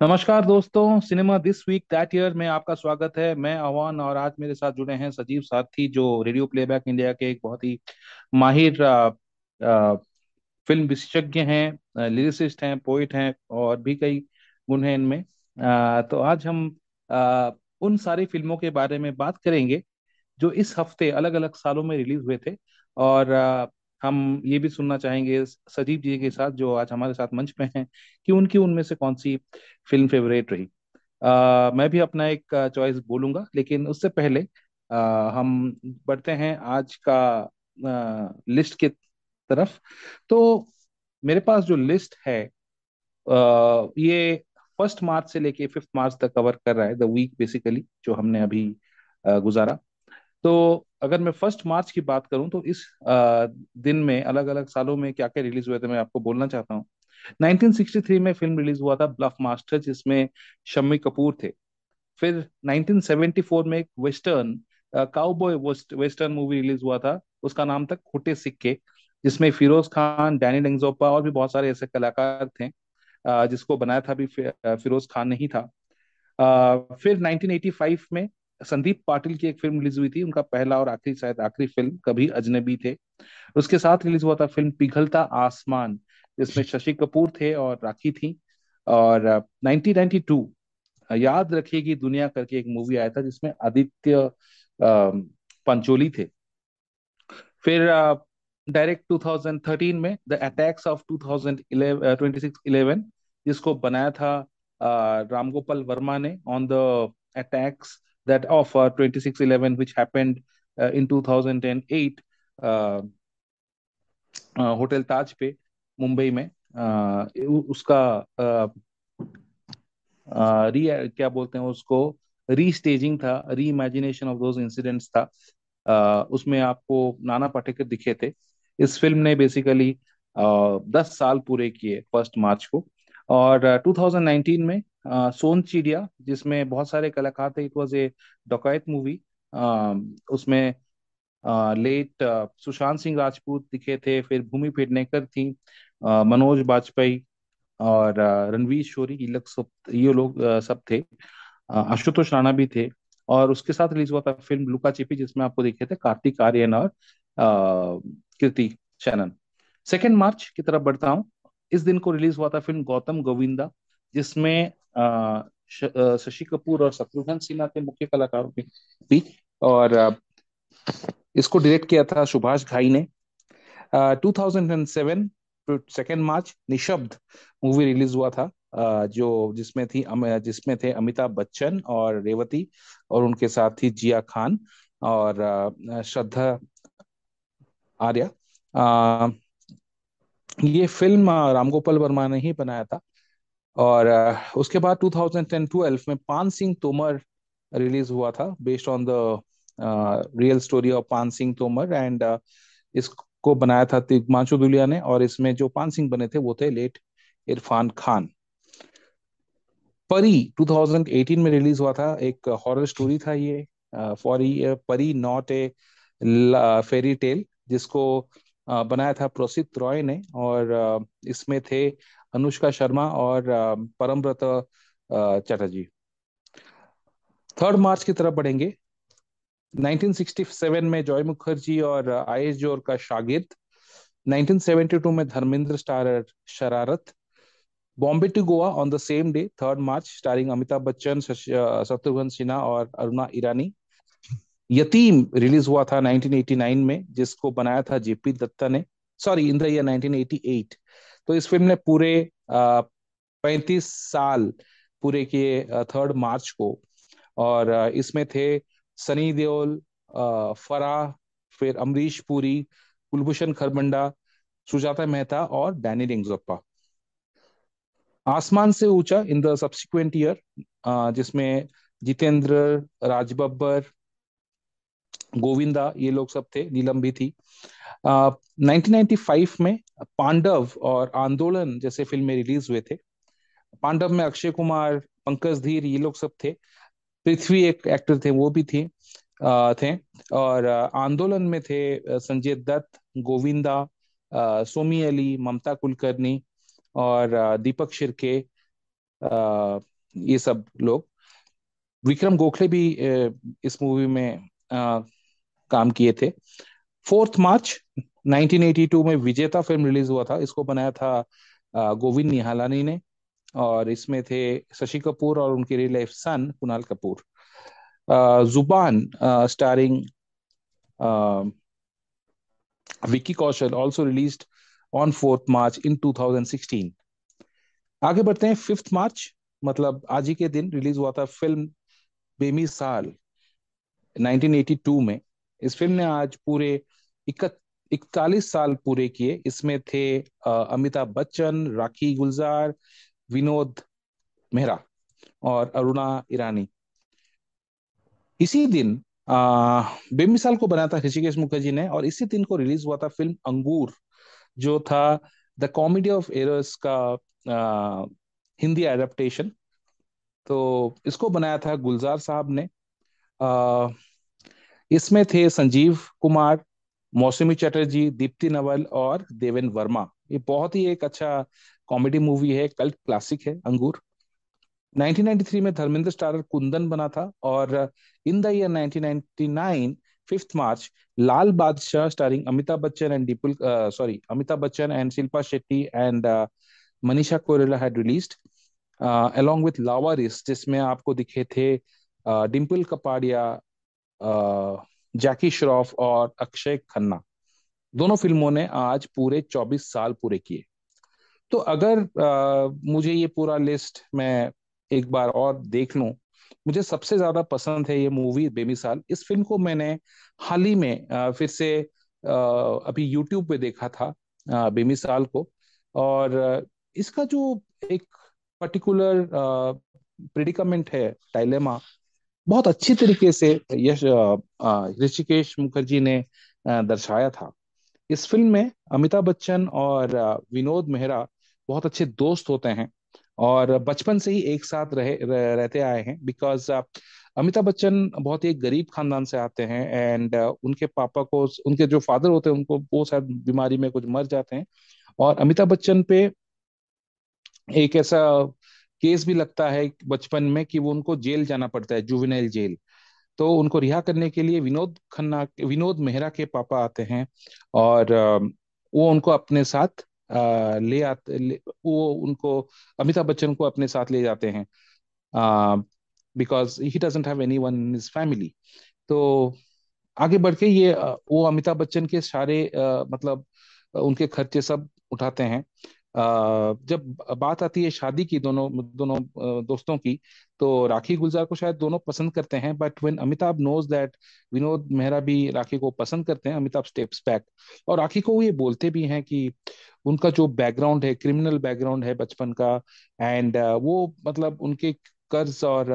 नमस्कार दोस्तों cinema this week that year में आपका स्वागत है। मैं अवान और आज मेरे साथ जुड़े हैं सजीव साथी जो रेडियो प्लेबैक इंडिया के एक बहुत ही माहिर आ, आ, फ़िल्म विशेषज्ञ हैं लिरिसिस्ट हैं पोइट हैं और भी कई गुण हैं इनमें। तो आज हम आ, उन सारी फ़िल्मों के बारे में बात करेंगे जो इस हफ़्ते अलग अलग सालों में रिलीज़ हुए थे और आ, हम ये भी सुनना चाहेंगे सजीव जी के साथ जो आज हमारे साथ मंच पे हैं कि उनकी उनमें से कौन सी फ़िल्म फेवरेट रही। आ, मैं भी अपना एक चॉइस बोलूँगा लेकिन उससे पहले आ, हम बढ़ते हैं आज का आ, लिस्ट के तरफ़। तो मेरे पास जो लिस्ट है आ, ये फ़र्स्ट मार्च से लेके फिफ्थ मार्च तक कवर कर रहा है द वीक बेसिकली जो हमने अभी गुजारा। तो अगर मैं फ़र्स्ट मार्च की बात करूँ तो इस दिन में अलग अलग सालों में क्या क्या रिलीज़ हुए थे मैं आपको बोलना चाहता हूँ। 1963 में फ़िल्म रिलीज़ हुआ था ब्लफ मास्टर जिसमें शम्मी कपूर थे। फिर 1974 में एक western cowboy western movie release हुआ था। उसका नाम था खोटे सिक्के, जिसमें फिरोज खान, डैनी डेंगजोपा और भी बहुत सारे ऐसे कलाकार थे जिसको बनाया था भी फिरोज खान नहीं था। फिर 1985 में संदीप पाटिल की एक फ़िल्म रिलीज़ हुई थी, उनका पहला और आखिरी, शायद आखिरी फ़िल्म, कभी अजनबी थे। उसके साथ रिलीज़ हुआ था फ़िल्म पिघलता आसमान, जिसमें शशि कपूर थे और राखी थी। और नाइनटीन नाइनटी टू याद रखिएगी, दुनिया करके एक मूवी आया था, जिसमें आदित्य पंचोली थे। फिर डायरेक्ट 2013 में, द अटैक्स ऑफ़ 2011 2611 जिसको बनाया था रामगोपाल वर्मा ने, on the attacks that of 2611 which happened in 2008 hotel Taj पे मुंबई में अ, उसका अ, री क्या बोलते हैं उसको रीस्टेजिंग था री इमेजिनेशन ऑफ़ दोज इंसिडेंट्स था। अ, उसमें आपको नाना पाटेकर दिखे थे। इस फ़िल्म ने बेसिकली दस साल पूरे किए फ़र्स्ट मार्च को। और टू थाउज़ेंड नाइनटीन में सोन चिड़िया, जिसमें बहुत सारे कलाकार थे it was a dacoit movie उसमें लेट सुशांत सिंह राजपूत दिखे थे, फिर भूमि पेडनेकर थी मनोज बाजपेयी और रणवीर शोरी, ये लोग सब, ये लोग सब थे। आशुतोष राणा भी थे और उसके साथ रिलीज़ हुआ था फ़िल्म लुका चिपी जिसमें आपको दिखे थे कार्तिक आर्यन और कृति शैनन। सेकेंड मार्च की तरफ़ बढ़ता हूँ। इस दिन को रिलीज़ हुआ था फ़िल्म गौतम गोविंदा, जिसमें शशि कपूर और शत्रुघ्न सिन्हा थे मुख्य कलाकारों में भी और इसको डायरेक्ट किया था सुभाष घाई ने। Two thousand seven second March Nishabd movie release हुआ था जो जिसमें थी जिसमें थे अमिताभ बच्चन और रेवती और उनके साथ थी जिया खान और श्रद्धा आर्या। ये फ़िल्म रामगोपाल वर्मा ने ही बनाया था। और उसके बाद 2012 में पान सिंह तोमर रिलीज़ हुआ था based on the real story of Paan Singh Tomar and इसको बनाया था तिग्मांशु धूलिया ने और इसमें जो पान सिंह बने थे वो थे लेट इरफान खान। परी 2018 में रिलीज़ हुआ था, एक हॉरर स्टोरी था ये फॉर परी नॉट ए फेरी टेल जिसको बनाया था प्रोसित रॉय ने और इसमें थे अनुष्का शर्मा और परमव्रत चटर्जी। थर्ड मार्च की तरफ़ बढ़ेंगे। 1967 में जॉय मुखर्जी और आयुष ज़ोर का शागिर्द। 1972 में Dharmendra starrer Shararat. Bombay to Goa on the same day third March starring Amitabh Bachchan Shatrughan Sinha और अरुणा ईरानी। यतीम रिलीज़ हुआ था 1989 में, जिसको बनाया था जेपी दत्ता ने। सॉरी इन द ईयर 1988 तो इस फ़िल्म ने पूरे पैंतीस साल पूरे किए थर्ड मार्च को। और इसमें थे सनी देओल फराह फिर अमरीश पुरी, कुलभूषण खरबंडा, सुजाता मेहता और डैनी डेंगजोप्पा आसमान से ऊँचा इन द सब्सिक्वेंट ईयर जिसमें जितेंद्र राज बब्बर गोविंदा ये लोग सब थे नीलम भी थी uh, 1995 में पांडव और आंदोलन जैसे फ़िल्में रिलीज़ हुए थे। पांडव में अक्षय कुमार पंकज धीर ये लोग सब थे। पृथ्वी एक एक्टर थे वो भी थे अ, थे। और आंदोलन में थे संजय दत्त गोविंदा सोमी अली ममता कुलकर्णी और दीपक शिरके आ, ये सब लोग। विक्रम गोखले भी इस मूवी में काम किए थे। फोर्थ मार्च 1982 में विजेता फ़िल्म रिलीज़ हुआ था। इसको बनाया था गोविंद निहालानी ने और इसमें थे शशि कपूर और उनके real life son Kunal Kapoor. Zubaan starring Vicky Kaushal also released on fourth March in 2016 आगे बढ़ते हैं फिफ्थ मार्च मतलब आज ही के दिन रिलीज़ हुआ था फ़िल्म बेमिसाल। 1982 में इस फ़िल्म ने आज पूरे इकतालीस साल पूरे किए। इसमें थे अमिताभ बच्चन राखी गुलजार विनोद मेहरा और अरुणा ईरानी। इसी दिन बेमिसाल को बनाया था ऋषिकेश मुखर्जी ने और इसी दिन को रिलीज़ हुआ था फ़िल्म अंगूर जो था द कॉमेडी ऑफ़ एरर्स का आ, हिंदी एडेप्टेशन। तो इसको बनाया था गुलजार साहब ने। आ, इसमें थे संजीव कुमार, मौसमी चटर्जी, दीप्ति नवल और देवेन वर्मा। ये बहुत ही एक अच्छा कॉमेडी मूवी है कल्ट क्लासिक है, अंगूर। 1993 में धर्मेंद्र स्टारर कुंदन बना था और in the year 1999 fifth March Lal Badshah starring Amitabh Bachchan and Dimple sorry Amitabh Bachchan and Shilpa Shetty and Manisha Koirala had released along with लावारिस जिसमें आपको दिखे थे डिम्पल कपाड़िया जैकी श्रॉफ और अक्षय खन्ना। दोनों फ़िल्मों ने आज पूरे 24 साल पूरे किए। तो अगर आ, मुझे ये पूरा लिस्ट मैं एक बार और देख लूँ मुझे सबसे ज़्यादा पसंद है ये मूवी बेमिसाल इस फ़िल्म को मैंने हाल ही में आ, फिर से आ, अभी यूट्यूब पे देखा था आ, बेमिसाल को। और इसका जो एक पर्टिकुलर प्रिडिकमेंट है डायलेमा बहुत अच्छी तरीके से यश ऋषिकेश मुखर्जी ने दर्शाया था। इस फ़िल्म में अमिताभ बच्चन और विनोद मेहरा बहुत अच्छे दोस्त होते हैं और बचपन से ही एक साथ रहे रह, रहते आए हैं बिकॉज़ अमिताभ बच्चन बहुत ही गरीब खानदान से आते हैं एंड उनके पापा को उनके जो फादर होते हैं उनको वो शायद बीमारी में कुछ मर जाते हैं और अमिताभ बच्चन पे एक ऐसा केस भी लगता है बचपन में कि वो उनको जेल जाना पड़ता है जुवेनाइल जेल। तो उनको रिहा करने के लिए विनोद खन्ना, विनोद मेहरा के पापा आते हैं और वो उनको अपने साथ ले आते वो उनको, अमिताभ बच्चन को अपने साथ ले जाते हैं because he doesn't have anyone in his family तो आगे बढ़ के ये वो अमिताभ बच्चन के सारे मतलब उनके खर्चे सब उठाते हैं। जब बात आती है शादी की दोनों दोनों दोस्तों की तो राखी गुलजार को शायद दोनों पसंद करते हैं but when Amitabh knows that Vinod Mehra भी राखी को पसंद करते हैं, अमिताभ स्टेप्स बैक और राखी को ये बोलते भी हैं कि उनका जो बैकग्राउंड है क्रिमिनल बैकग्राउंड है बचपन का एंड वो मतलब उनके कर्ज और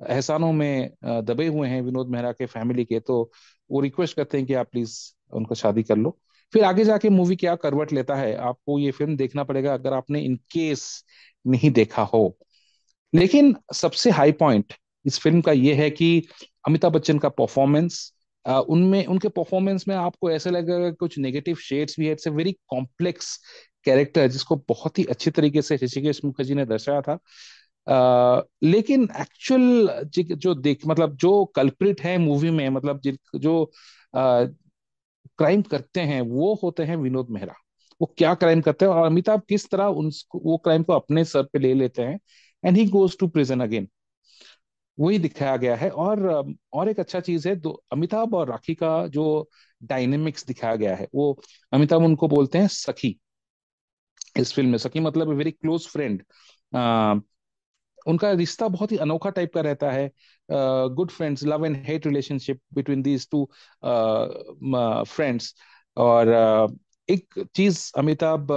एहसानों में दबे हुए हैं विनोद मेहरा के फैमिली के तो वो रिक्वेस्ट करते हैं कि आप प्लीज़ उनको शादी कर लो। फिर आगे जाके मूवी क्या करवट लेता है? आपको ये फ़िल्म देखना पड़ेगा अगर आपने इन केस नहीं देखा हो। लेकिन सबसे हाई पॉइंट इस फ़िल्म का ये है कि अमिताभ बच्चन का परफॉर्मेंस उनमें उनके परफॉर्मेंस में आपको ऐसा लगेगा कुछ नेगेटिव शेड्स भी है। It's a very complex character जिसको बहुत ही अच्छे तरीके से ऋषिकेश मुखर्जी ने दर्शाया था। आ, लेकिन एक्चुअल जो देख मतलब जो कल्प्रिट है मूवी में मतलब जो क्राइम करते हैं, वो होते हैं विनोद मेहरा। वो क्या क्राइम करते हैं और अमिताभ किस तरह उन वो क्राइम को अपने सर पे ले लेते हैं and he goes to prison again वही दिखाया गया है और और एक अच्छा चीज़ है अमिताभ और राखी का जो डायनेमिक्स दिखाया गया है, वो अमिताभ उनको बोलते हैं सखी। इस फ़िल्म में सखी मतलब वेरी क्लोज फ्रेंड उनका रिश्ता बहुत ही अनोखा टाइप का रहता है। Good friends love and hate relationship between these two friends और uh, एक चीज़ अमिताभ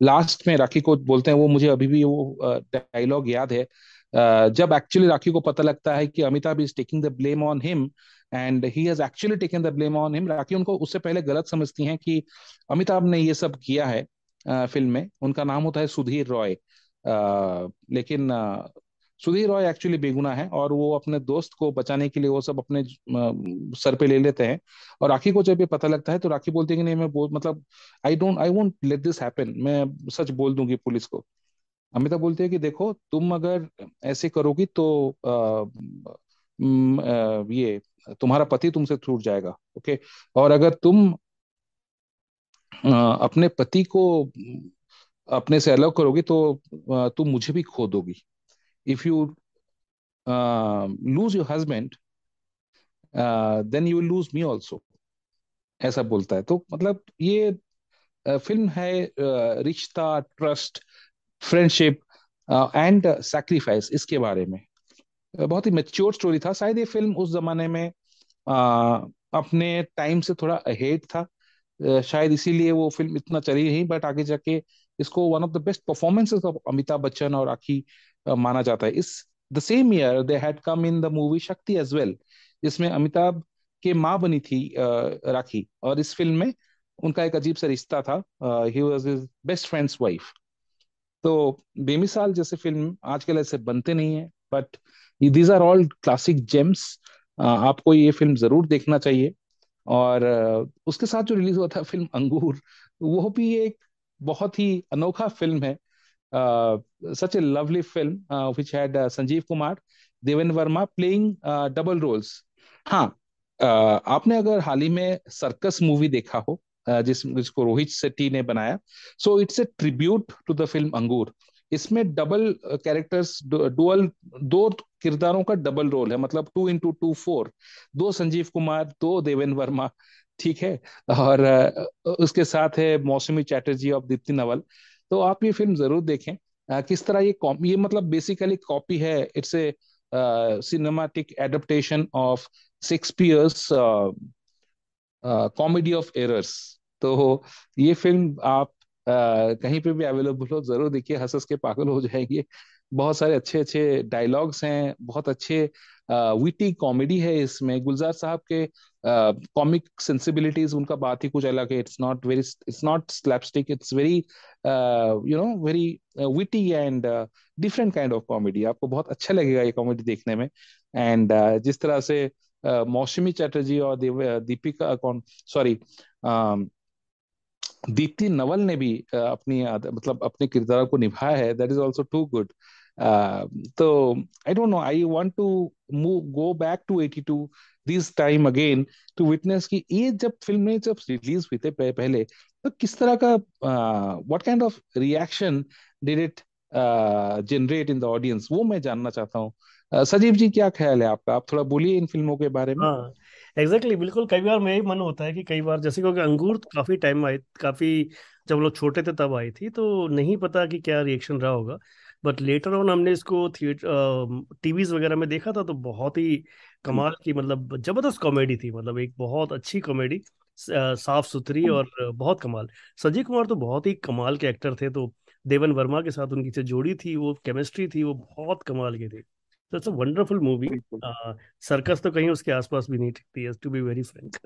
लास्ट uh, में राखी को बोलते हैं वो मुझे अभी भी वो डायलॉग uh, याद है। uh, जब एक्चुअली राखी को पता लगता है कि Amitabh is taking the blame on him and he has actually taken the blame on him Rakhi उनको उससे पहले गलत समझती हैं कि अमिताभ ने ये सब किया है फ़िल्म में। उनका नाम होता है सुधीर रॉय। लेकिन सुधीर रॉय एक्चुअली बेगुना है और वो अपने दोस्त को बचाने के लिए वो सब अपने सर पे ले लेते हैं। और राखी को जब ये पता लगता है तो राखी बोलती है कि नहीं मैं बोल मतलब I don't I won't let this happen मैं सच बोल दूँगी पुलिस को। अमिताभ बोलते हैं कि देखो तुम अगर ऐसे करोगी तो आ, आ, ये तुम्हारा पति तुमसे छूट जाएगा ओके और अगर तुम आ, अपने पति को अपने से अलग करोगी तो तुम मुझे भी खो दोगी। If you lose your husband then you lose me also ऐसा बोलता है। तो मतलब ये फ़िल्म है रिश्ता ट्रस्ट फ्रेंडशिप एंड सैक्रिफाइस इसके बारे में। बहुत ही मेच्योर स्टोरी था। शायद ये फ़िल्म उस जमाने में आ, अपने टाइम से थोड़ा अहेड था। शायद इसीलिए वो फ़िल्म इतना चली नहीं बट आगे जाके इसको one of the best performances of Amitabh Bachchan और राखी माना जाता है। इस the same year they had come in the movie Shakti as well जिसमें अमिताभ के माँ बनी थी राखी और इस फ़िल्म में उनका एक अजीब सा रिश्ता था। He was his best friend's wife तो बेमिसाल जैसे फ़िल्म आजकल ऐसे बनते नहीं है but these are all classic gems आपको ये फ़िल्म ज़रूर देखना चाहिए। और उसके साथ जो रिलीज़ हुआ था फ़िल्म अंगूर, वो भी एक बहुत ही अनोखा फ़िल्म है। Such a lovely film which had Sanjeev Kumar Devendra Verma playing double roles हाँ uh, आपने अगर हाल ही में सर्कस मूवी देखा हो जिस जिसको रोहित शेट्टी ने बनाया so it's a tribute to the film Angoor इसमें डबल कैरेक्टर्स डुअल दो किरदारों का डबल रोल है मतलब टू इंटू टू फोर दो संजीव कुमार दो देवेंद्र वर्मा ठीक है। और उसके साथ है मौसमी चैटर्जी और दीप्ति नवल। तो आप ये फ़िल्म ज़रूर देखें। किस तरह ये ये मतलब बेसिकली कॉपी है। It's a cinematic adaptation of Shakespeare's comedy of errors तो ये फ़िल्म आप uh, कहीं पे भी अवेलेबल हो ज़रूर देखिए। हंस के पागल हो जाएँगे। बहुत सारे अच्छे अच्छे डायलॉग्स हैं। बहुत अच्छे विटी कॉमेडी है इसमें। गुलजार साहब के कॉमिक uh, सेंसिबिलिटीज उनका बात ही कुछ अलग है। It's not very it's not slapstick it's very you know very witty and different kind of comedy आपको बहुत अच्छा लगेगा ये कॉमेडी देखने में। एंड uh, जिस तरह से मौसमी चैटर्जी और दीपिका कौन सॉरी दीप्ति नवल ने भी अपनी मतलब अपने किरदार को निभाया है। That is also too good तो I don't know I want to move go back to 82 this time again to witness कि ये जब फ़िल्म में जब रिलीज़ हुई थे पहले तो किस तरह का what kind of reaction did it generate in the audience वो मैं जानना चाहता हूँ। Uh, सजीव जी क्या ख्याल है आपका? आप थोड़ा बोलिए इन फ़िल्मों के बारे में। हाँ एग्जैक्टली exactly, बिल्कुल। कई बार मेरा मन होता है कि कई बार जैसे क्योंकि अंगूर तो काफ़ी टाइम आई काफ़ी जब लोग छोटे थे तब आई थी तो नहीं पता कि क्या रिएक्शन रहा होगा। बट लेटर ऑन हमने इसको थिएटर टीवीज वगैरह में देखा था तो बहुत ही कमाल की मतलब ज़बरदस्त कॉमेडी थी मतलब एक बहुत अच्छी कॉमेडी साफ़ सुथरी और बहुत कमाल। संजीव कुमार तो बहुत ही कमाल के एक्टर थे तो देवन वर्मा के साथ उनकी जो जोड़ी थी वो केमिस्ट्री थी वो बहुत कमाल की थी। तो it's a wonderful movie Circus तो कहीं उसके आसपास भी नहीं टिकती है टू बी वेरी फ्रैंक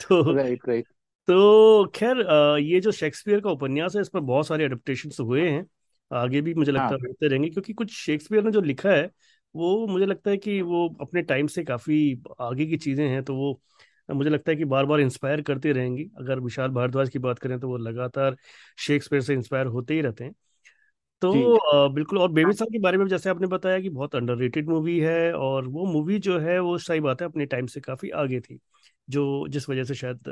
तो राइट राइट तो खैर ये जो शेक्सपियर का उपन्यास है इस पर बहुत सारे अडेप्टेशन हुए हैं। आगे भी मुझे लगता है। हाँ। रहेंगे क्योंकि कुछ शेक्सपियर ने जो लिखा है वो मुझे लगता है कि वो अपने टाइम से काफ़ी आगे की चीज़ें हैं तो वो मुझे लगता है कि बार बार इंस्पायर करते रहेंगी। अगर विशाल भारद्वाज की बात करें तो वो लगातार शेक्सपियर से इंस्पायर होते ही रहते हैं। तो बिल्कुल और बेबी साहब के बारे में जैसे आपने बताया कि बहुत अंडररेटेड मूवी है और वो मूवी जो है वो सही बात है अपने टाइम से काफ़ी आगे थी जो जिस वजह से शायद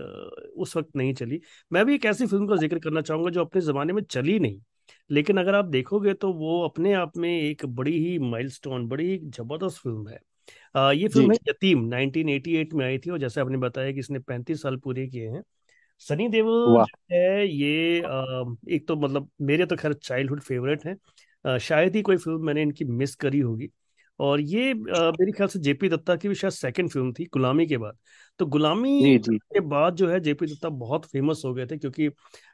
उस वक्त नहीं चली। मैं भी एक ऐसी फ़िल्म का ज़िक्र करना चाहूँगा जो अपने जमाने में चली नहीं। लेकिन अगर आप देखोगे तो वो अपने आप में एक बड़ी ही माइलस्टोन बड़ी ही ज़बरदस्त फ़िल्म है। आ, ये फ़िल्म है यतीम 1988 में आई थी और जैसे आपने बताया कि इसने 35 साल पूरे किए हैं। सनी देओल है ये आ, एक तो मतलब मेरे तो खैर चाइल्डहुड फेवरेट है। शायद ही कोई फ़िल्म मैंने इनकी मिस करी होगी। और ये मेरे ख्याल से जेपी दत्ता की भी शायद सेकंड फ़िल्म थी गुलामी के बाद। तो गुलामी जी, जी. के बाद जो है जेपी दत्ता बहुत फ़ेमस हो गए थे क्योंकि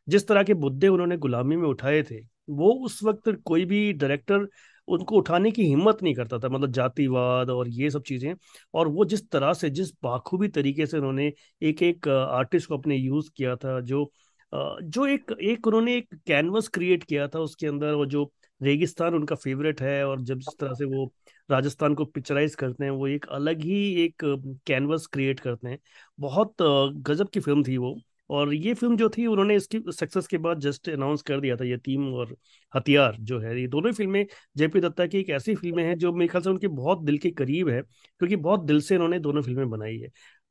जिस तरह के मुद्दे उन्होंने गुलामी में उठाए थे वो उस वक्त कोई भी डायरेक्टर उनको उठाने की हिम्मत नहीं करता था मतलब जातिवाद और ये सब चीज़ें। और वो जिस तरह से, जिस बाखूबी तरीके से उन्होंने एक एक आर्टिस्ट को अपने यूज़ किया था, जो जो एक एक उन्होंने एक कैनवस क्रिएट किया था उसके अंदर वो जो रेगिस्तान उनका फेवरेट है, और जब जिस तरह से वो राजस्थान को पिक्चराइज करते हैं, वो एक अलग ही एक कैनवस क्रिएट करते हैं। बहुत गजब की फ़िल्म थी वो। और ये फ़िल्म जो थी उन्होंने इसकी सक्सेस के बाद जस्ट अनाउंस कर दिया था यतीम और हथियार जो है ये दोनों फ़िल्में जेपी दत्ता की एक ऐसी फ़िल्में हैं जो मेरे ख्याल से उनके बहुत दिल के करीब है क्योंकि बहुत दिल से इन्होंने दोनों फ़िल्में बनाई है।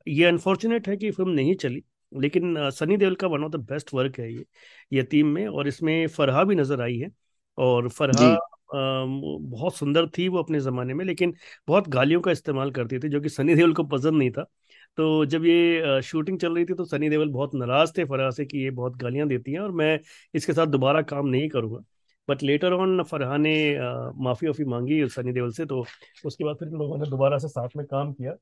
ये अनफॉर्चुनेट है कि फ़िल्म नहीं चली लेकिन सनी देओल का one of the best work है ये यतीम में और इसमें फरहा भी नज़र आई है और फरहा बहुत सुंदर थी वो अपने ज़माने में लेकिन बहुत गालियों का इस्तेमाल करती थी जो कि सनी देओल को पसंद नहीं था। तो जब ये शूटिंग चल रही थी तो सनी देवल बहुत नाराज़ थे फरहा से कि ये बहुत गालियाँ देती हैं और मैं इसके साथ दोबारा काम नहीं करूँगा। बट लेटर ऑन फरहा ने माफ़ी वाफ़ी मांगी सनी देवल से तो उसके बाद फिर लोगों ने दोबारा से साथ में काम किया।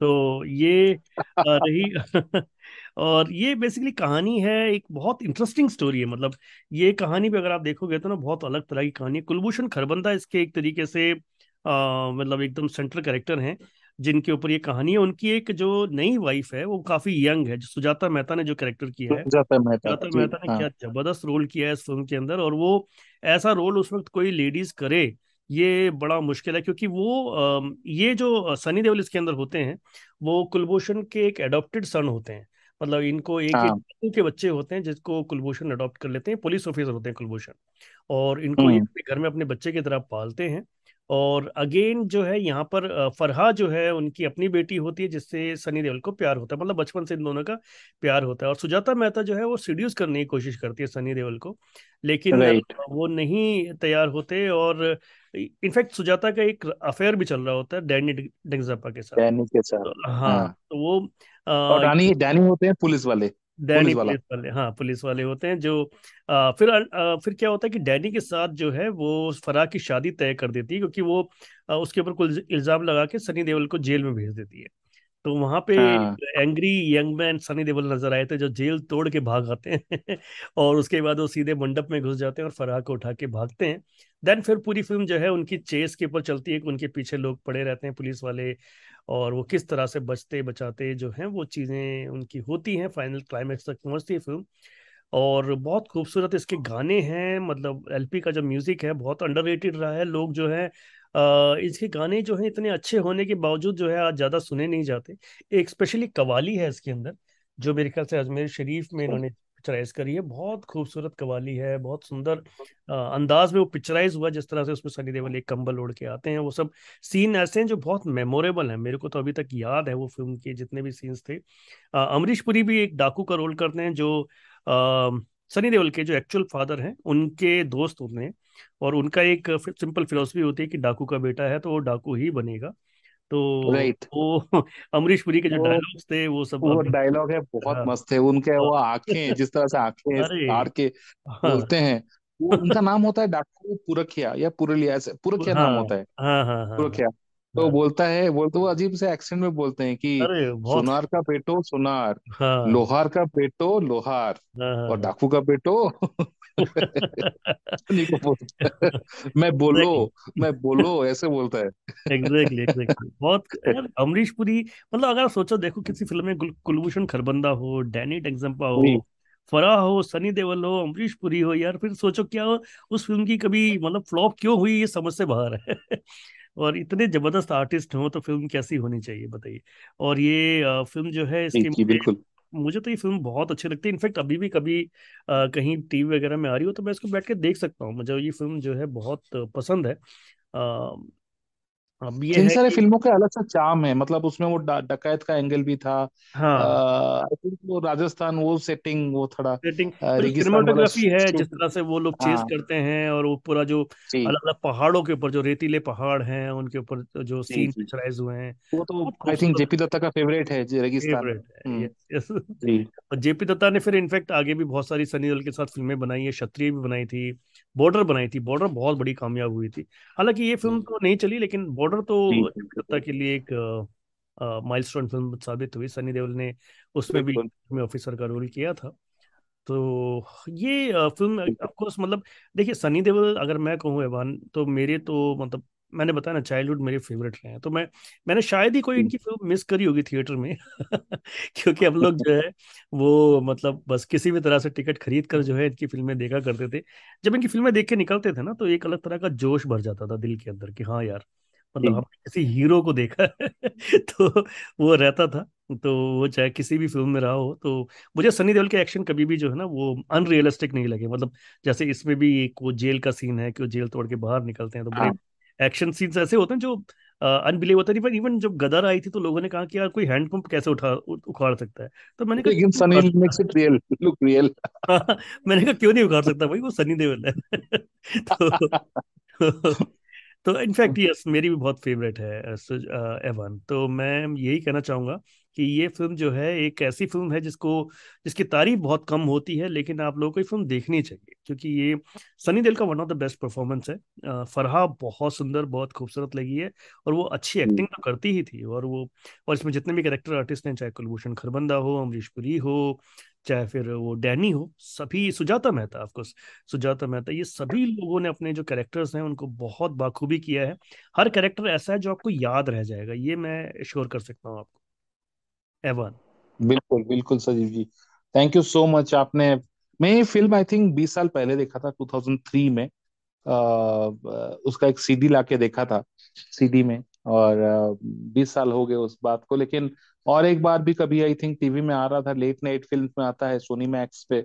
तो ये रही और ये बेसिकली कहानी है एक बहुत इंटरेस्टिंग स्टोरी है। मतलब ये कहानी भी अगर आप देखोगे तो ना बहुत अलग तरह की कहानी है। कुलभूषण खरबंदा इसके एक तरीके से आ, मतलब एकदम सेंट्रल कैरेक्टर हैं। जिनके ऊपर ये कहानी है उनकी एक जो नई वाइफ है वो काफ़ी यंग है जो सुजाता मेहता ने जो कैरेक्टर किया है। सुजाता मेहता सुजाता मेहता ने हाँ. क्या ज़बरदस्त रोल किया है इस फ़िल्म के अंदर और वो ऐसा रोल उस वक्त कोई लेडीज़ करे ये बड़ा मुश्किल है क्योंकि वो ये जो सनी देओल इसके अंदर होते हैं वो कुलभूषण के एक एडॉप्टेड सन होते हैं। मतलब इनको एक हाँ. एक के बच्चे होते हैं जिसको कुलभूषण अडॉप्ट कर लेते हैं पुलिस ऑफिसर होते हैं कुलभूषण। और इनको ये घर में अपने बच्चे की तरह पालते हैं। और अगेन जो है यहाँ पर फरहा जो है उनकी अपनी बेटी होती है जिससे सनी देओल को प्यार होता है मतलब बचपन से इन दोनों का प्यार होता है। और सुजाता मेहता जो है वो सीड्यूस करने की कोशिश करती है सनी देओल को लेकिन right. वो नहीं तैयार होते और इनफैक्ट सुजाता का एक अफेयर भी चल रहा होता है डैनी डेंगजापा के साथ। डैनी के साथ हाँ, हाँ। तो वो आ, और डैनी डैनी होते हैं पुलिस वाले। डैनी पुलिस पुलिस वाले हाँ पुलिस वाले होते हैं जो आ, फिर आ, फिर क्या होता है कि डैनी के साथ जो है वो फराह की शादी तय कर देती है क्योंकि वो आ, उसके ऊपर कुछ इल्ज़ाम लगा के सनी देओल को जेल में भेज देती है। तो वहाँ पे हाँ. Angry young man Sunny Deol नज़र आए थे जो जेल तोड़ के भाग आते हैं और उसके बाद वो सीधे मंडप में घुस जाते हैं और फराह को उठा के भागते हैं। देन फिर पूरी फ़िल्म जो है उनकी चेस के ऊपर चलती है उनके पीछे लोग पड़े रहते हैं पुलिस वाले और वो किस तरह से बचते बचाते जो हैं वो चीज़ें उनकी होती हैं फाइनल क्लाइमैक्स तक पहुँचती है फ़िल्म। और बहुत खूबसूरत इसके गाने हैं मतलब एलपी का जो म्यूज़िक है बहुत अंडररेटेड रहा है लोग जो है इसके गाने जो हैं इतने अच्छे होने के बावजूद जो है आज ज़्यादा सुने नहीं जाते। एक स्पेशली कवाली है इसके अंदर जो मेरे ख्याल से अजमेर शरीफ में इन्होंने पिक्चराइज करी है। बहुत खूबसूरत कवाली है, बहुत सुंदर अंदाज में वो पिक्चराइज हुआ जिस तरह से उसमें सनी देवल एक कंबल ओढ़ के आते हैं। वो सब सीन ऐसे हैं जो बहुत मेमोरेबल हैं। मेरे को तो अभी तक याद है वो फ़िल्म के जितने भी सीन्स थे। अमरीश पुरी भी एक डाकू का रोल करते हैं जो सनी देओल के जो एक्चुअल फादर हैं, उनके दोस्त होते हैं। और उनका एक सिंपल फिलोसफी होती है कि डाकू का बेटा है तो वो डाकू ही बनेगा। तो राइट। वो अमरीश पुरी के जो डायलॉग्स थे वो सब वो डायलॉग है बहुत हाँ, मस्त है। उनके वो आँखें जिस तरह से आँखें फाड़ के हाँ, बोलते हैं वो उनका नाम होता है डॉक्टर पुरखिया या पुरलिया ऐसे पुरखिया नाम होता है। हाँ हाँ पुरखिया। तो बोलता है बोलते वो अजीब से एक्सेंट में बोलते हैं कि सुनार का पेटो सुनार। लोहार का पेटो लोहार। और डाकू का पेटो मैं बोलो मैं बोलो ऐसे बोलता है। एग्जैक्टली एग्जैक्टली बहुत यार अमरीश पुरी मतलब अगर आप सोचो देखो किसी फ़िल्म में कुलभूषण खरबंदा हो डैनी टेक्सम्पा हो फराह हो सनी देवल हो अमरीश पुरी हो यार फिर सोचो क्या हो उस फ़िल्म की कभी मतलब फ्लॉप क्यों हुई ये समझ से बाहर है। और इतने ज़बरदस्त आर्टिस्ट हो तो फ़िल्म कैसी होनी चाहिए बताइए। और ये फ़िल्म जो है इसकी बिल्कुल। मुझे तो ये फ़िल्म बहुत अच्छी लगती है। इनफेक्ट अभी भी कभी आ, कहीं टीवी वगैरह में आ रही हो तो मैं इसको बैठ के देख सकता हूँ। मुझे ये फ़िल्म जो है बहुत पसंद है। अब ये इन सारे कि फ़िल्मों के अलग सा चाम है मतलब उसमें वो डकैत का एंगल भी था हाँ। आई थिंक वो राजस्थान वो सेटिंग वो थोड़ा सेटिंग रेगिस्तान वाला सिनेमाटोग्राफी है जिस तरह से वो लोग चेस हाँ। करते हैं और वो पूरा जो जी। अलग अलग पहाड़ों के ऊपर जो रेतीले पहाड़ हैं उनके ऊपर जो जी सीन पिक्चराइज हुए हैं वो तो आई थिंक जेपी दत्ता का फेवरेट है रेगिस्तान फेवरेट है हम्म। और जेपी दत्ता ने फिर इनफैक्ट आगे भी बहुत सारी सनी देओल के साथ फ़िल्में बनाई है क्षत्रिय भी बनाई थी बॉर्डर बनाई थी बॉर्डर बहुत बड़ी कामयाब हुई थी। हालाँकि ये फ़िल्म तो नहीं चली लेकिन बॉर्डर तो जनता के लिए एक माइल स्टोन फ़िल्म साबित हुई। सनी देओल ने उसमें भी में ऑफिसर का रोल किया था। तो ये फ़िल्म ऑफकोर्स मतलब देखिए सनी देओल अगर मैं कहूँ एवान तो मेरे तो मतलब मैंने बताया ना चाइल्डहुड मेरे फेवरेट रहे हैं। तो मैं मैंने शायद ही कोई इनकी फ़िल्म मिस करी होगी थिएटर में। क्योंकि हम लोग जो है वो मतलब बस किसी भी तरह से टिकट खरीद कर जो है इनकी फ़िल्में देखा करते थे। जब इनकी फ़िल्में देख के निकलते थे ना तो एक अलग तरह का जोश भर जाता था दिल के अंदर कि हाँ यार मतलब हमने किसी हीरो को देखा तो वो रहता था। तो वो चाहे किसी भी फ़िल्म में रहा हो तो मुझे सनी देओल के एक्शन कभी भी जो है ना वो अनरियलिस्टिक नहीं लगे। मतलब जैसे इसमें भी एक वो जेल का सीन है कि वो जेल तोड़ के बाहर निकलते हैं तो बड़े हाँ। एक्शन सीन्स ऐसे होते हैं जो अनबिलीव होता है। इवन जब गदर आई थी तो लोगों ने कहा कि यार कोई हैंडपंप कैसे उठा उखाड़ सकता है? तो मैंने कहा लेकिन नहीं Sunny makes it real look real मैंने कहा क्यों नहीं उखाड़ सकता भाई? वो सनी देओल है। तो तो इनफैक्ट यस मेरी भी बहुत फेवरेट है एवन तो मैं यही कहना चाहूँगा कि ये फ़िल्म जो है एक ऐसी फ़िल्म है जिसको जिसकी तारीफ़ बहुत कम होती है लेकिन आप लोगों को ये फ़िल्म देखनी चाहिए। क्योंकि ये सनी देओल का one of the best performance है। फरहा बहुत सुंदर बहुत खूबसूरत लगी है और वो अच्छी एक्टिंग तो करती ही थी और वो और इसमें जितने भी कैरेक्टर आर्टिस्ट हैं चाहे कुलभूषण खरबंदा हो अमरीश पुरी हो चाहे फिर वो डैनी हो सभी सुजाता मेहता ऑफकोर्स सुजाता मेहता ये सभी लोगों ने अपने जो कैरेक्टर्स हैं उनको बहुत बाखूबी किया है। हर कैरेक्टर ऐसा है जो आपको याद रह जाएगा। ये मैं श्योर कर सकता हूँ आपको। एवन बिल्कुल बिल्कुल Sajeev ji. Thank you so much आपने मैं ये फ़िल्म आई थिंक बीस साल पहले देखा था 2003 में। आ, उसका एक सीडी लाके देखा था सीडी में और बीस साल हो गए उस बात को लेकिन और एक बार भी कभी आई थिंक टीवी में आ रहा था लेट नाइट फ़िल्म में आता है सोनी मैक्स पे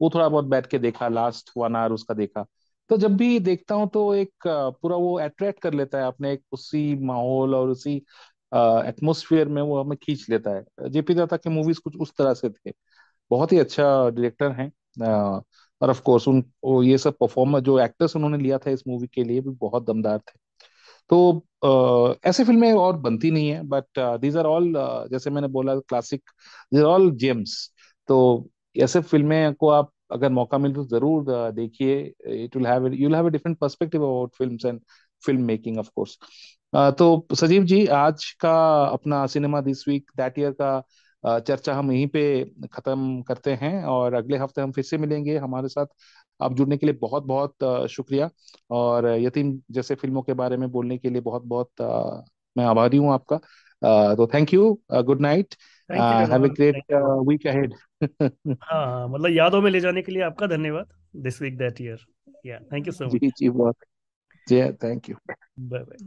वो थोड़ा बहुत बैठ के देखा लास्ट वन आवर उसका देखा। तो जब भी देखता हूँ तो एक पूरा वो अट्रैक्ट कर लेता है अपने एक उसी माहौल और उसी एटमोसफियर में वो हमें खींच लेता है। जेपी दत्ता के मूवीज़ कुछ उस तरह से थे। बहुत ही अच्छा डायरेक्टर हैं। और ऑफ़ कोर्स उन, वो ये सब परफॉर्मर जो एक्टर्स उन्होंने लिया था इस मूवी के लिए भी बहुत दमदार थे। तो ऐसे फ़िल्में और बनती नहीं है बट दीज आर ऑल जैसे मैंने बोला classic these are all gems तो ऐसे फ़िल्में को आप अगर मौका मिले तो ज़रूर देखिए। It will have you have a different perspective about films and film making of course तो सजीव जी आज का अपना cinema this week that year का चर्चा हम यहीं पे खत्म करते हैं और अगले हफ़्ते हम फिर से मिलेंगे हमारे साथ। आप जुड़ने के लिए बहुत बहुत शुक्रिया और यतीम जैसे फ़िल्मों के बारे में बोलने के लिए बहुत बहुत अ, मैं आभारी हूँ आपका। अ, तो thank you good night have an great week ahead हाँ मतलब यादों में ले जाने के लिए आपका धन्यवाद दिस वीक दैट ईयर या थैंक यू सो मच जी जी बहुत। जी थैंक यू बाय बाय